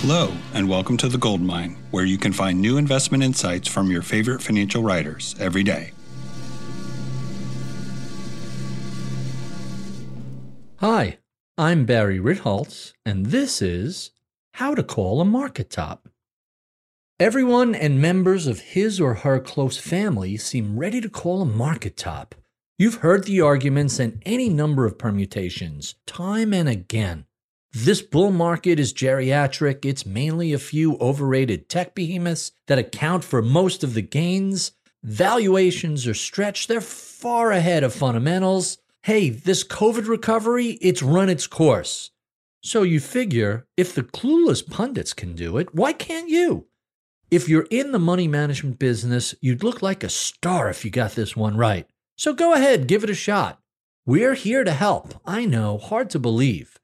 Hello, and welcome to The Gold Mine, where you can find new investment insights from your favorite financial writers every day. Hi, I'm Barry Ritholtz, and this is How to Call a Market Top. Everyone and members of his or her close family seem ready to call a market top. You've heard the arguments and any number of permutations, time and again. This bull market is geriatric. It's mainly a few overrated tech behemoths that account for most of the gains. Valuations are stretched. They're far ahead of fundamentals. Hey, this COVID recovery, it's run its course. So you figure if the clueless pundits can do it, why can't you? If you're in the money management business, you'd look like a star if you got this one right. So go ahead, give it a shot. We're here to help. I know, hard to believe.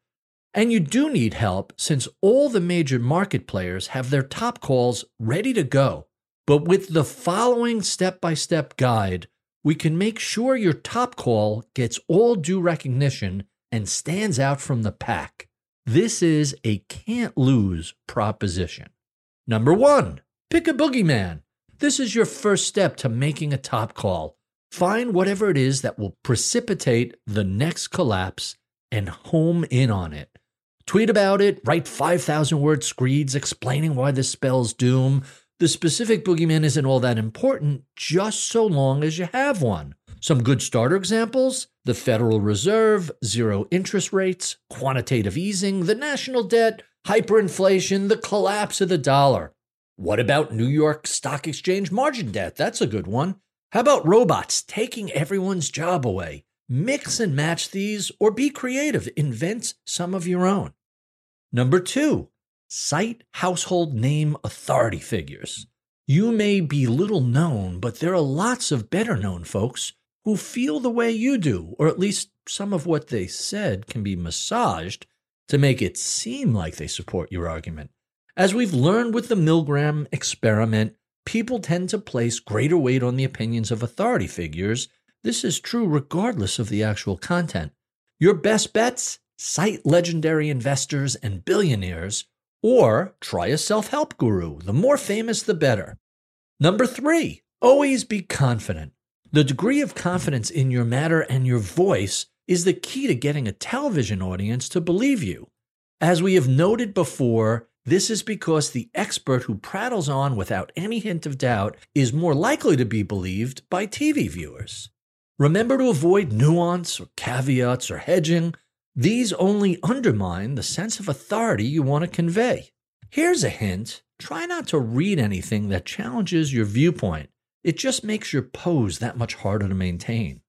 And you do need help since all the major market players have their top calls ready to go. But with the following step by step guide, we can make sure your top call gets all due recognition and stands out from the pack. This is a can't lose proposition. Number one, pick a boogeyman. This is your first step to making a top call. Find whatever it is that will precipitate the next collapse and home in on it. Tweet about it, write 5,000 word screeds explaining why this spells doom. The specific boogeyman isn't all that important, just so long as you have one. Some good starter examples the Federal Reserve, zero interest rates, quantitative easing, the national debt, hyperinflation, the collapse of the dollar. What about New York Stock Exchange margin debt? That's a good one. How about robots taking everyone's job away? Mix and match these or be creative, invent some of your own. Number two, cite household name authority figures. You may be little known, but there are lots of better known folks who feel the way you do, or at least some of what they said can be massaged to make it seem like they support your argument. As we've learned with the Milgram experiment, people tend to place greater weight on the opinions of authority figures this is true regardless of the actual content. Your best bets cite legendary investors and billionaires, or try a self help guru. The more famous, the better. Number three, always be confident. The degree of confidence in your matter and your voice is the key to getting a television audience to believe you. As we have noted before, this is because the expert who prattles on without any hint of doubt is more likely to be believed by TV viewers. Remember to avoid nuance or caveats or hedging. These only undermine the sense of authority you want to convey. Here's a hint try not to read anything that challenges your viewpoint. It just makes your pose that much harder to maintain.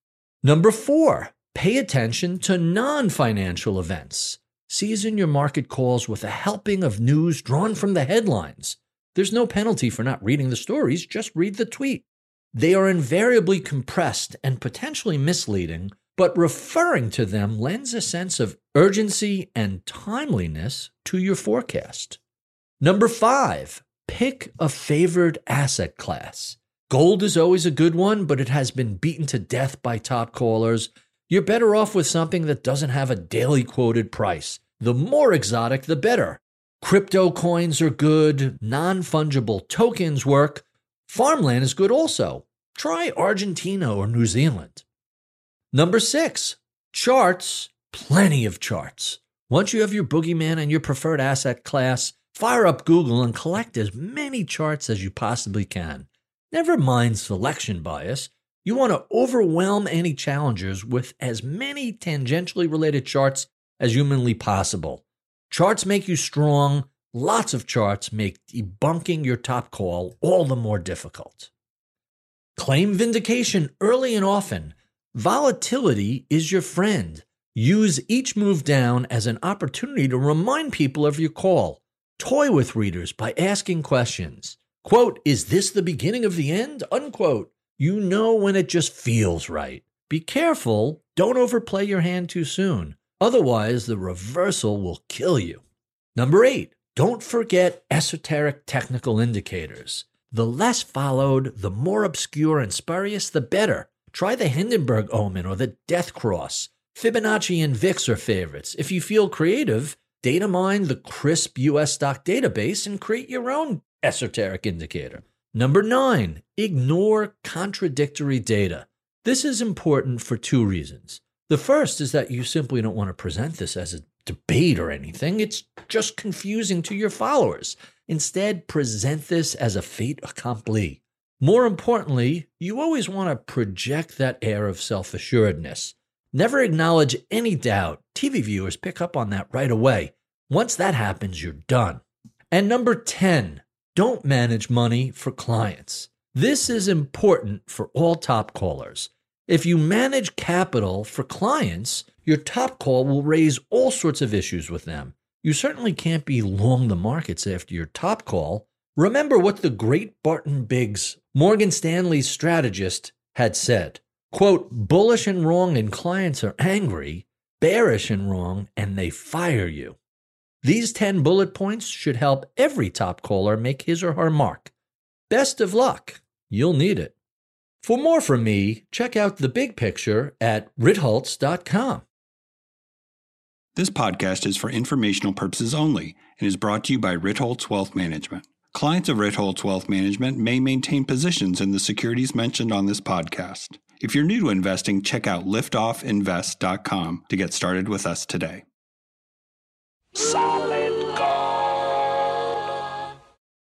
Number four, pay attention to non financial events. Season your market calls with a helping of news drawn from the headlines. There's no penalty for not reading the stories, just read the tweet. They are invariably compressed and potentially misleading, but referring to them lends a sense of urgency and timeliness to your forecast. Number five, pick a favored asset class. Gold is always a good one, but it has been beaten to death by top callers. You're better off with something that doesn't have a daily quoted price. The more exotic, the better. Crypto coins are good, non fungible tokens work, Farmland is good also. Try Argentina or New Zealand. Number six, charts. Plenty of charts. Once you have your boogeyman and your preferred asset class, fire up Google and collect as many charts as you possibly can. Never mind selection bias. You want to overwhelm any challengers with as many tangentially related charts as humanly possible. Charts make you strong, Lots of charts make debunking your top call all the more difficult. Claim vindication early and often. Volatility is your friend. Use each move down as an opportunity to remind people of your call. Toy with readers by asking questions. Quote, is this the beginning of the end? Unquote. You know when it just feels right. Be careful. Don't overplay your hand too soon. Otherwise, the reversal will kill you. Number eight, don't forget esoteric technical indicators. The less followed, the more obscure and spurious, the better. Try the Hindenburg omen or the death cross. Fibonacci and VIX are favorites. If you feel creative, data mine the CRSP US stock database and create your own esoteric indicator. Number nine, ignore contradictory data. This is important for two reasons. The first is that you simply don't want to present this as a debate or anything. It's just confusing to your followers. Instead, present this as a fait accompli. More importantly, you always want to project that air of self assuredness. Never acknowledge any doubt. TV viewers pick up on that right away. Once that happens, you're done. And number 10, don't manage money for clients. This is important for all top callers. If you manage capital for clients, your top call will raise all sorts of issues with them. You certainly can't be long the markets after your top call. Remember what the great Barton Biggs, Morgan Stanley's strategist, had said. Quote, bullish and wrong and clients are angry, bearish and wrong and they fire you. These 10 bullet points should help every top caller make his or her mark. Best of luck. You'll need it. For more from me, check out the big picture at ritholtz.com. This podcast is for informational purposes only and is brought to you by Ritholtz Wealth Management. Clients of Ritholtz Wealth Management may maintain positions in the securities mentioned on this podcast. If you're new to investing, check out liftoffinvest.com to get started with us today. Solid.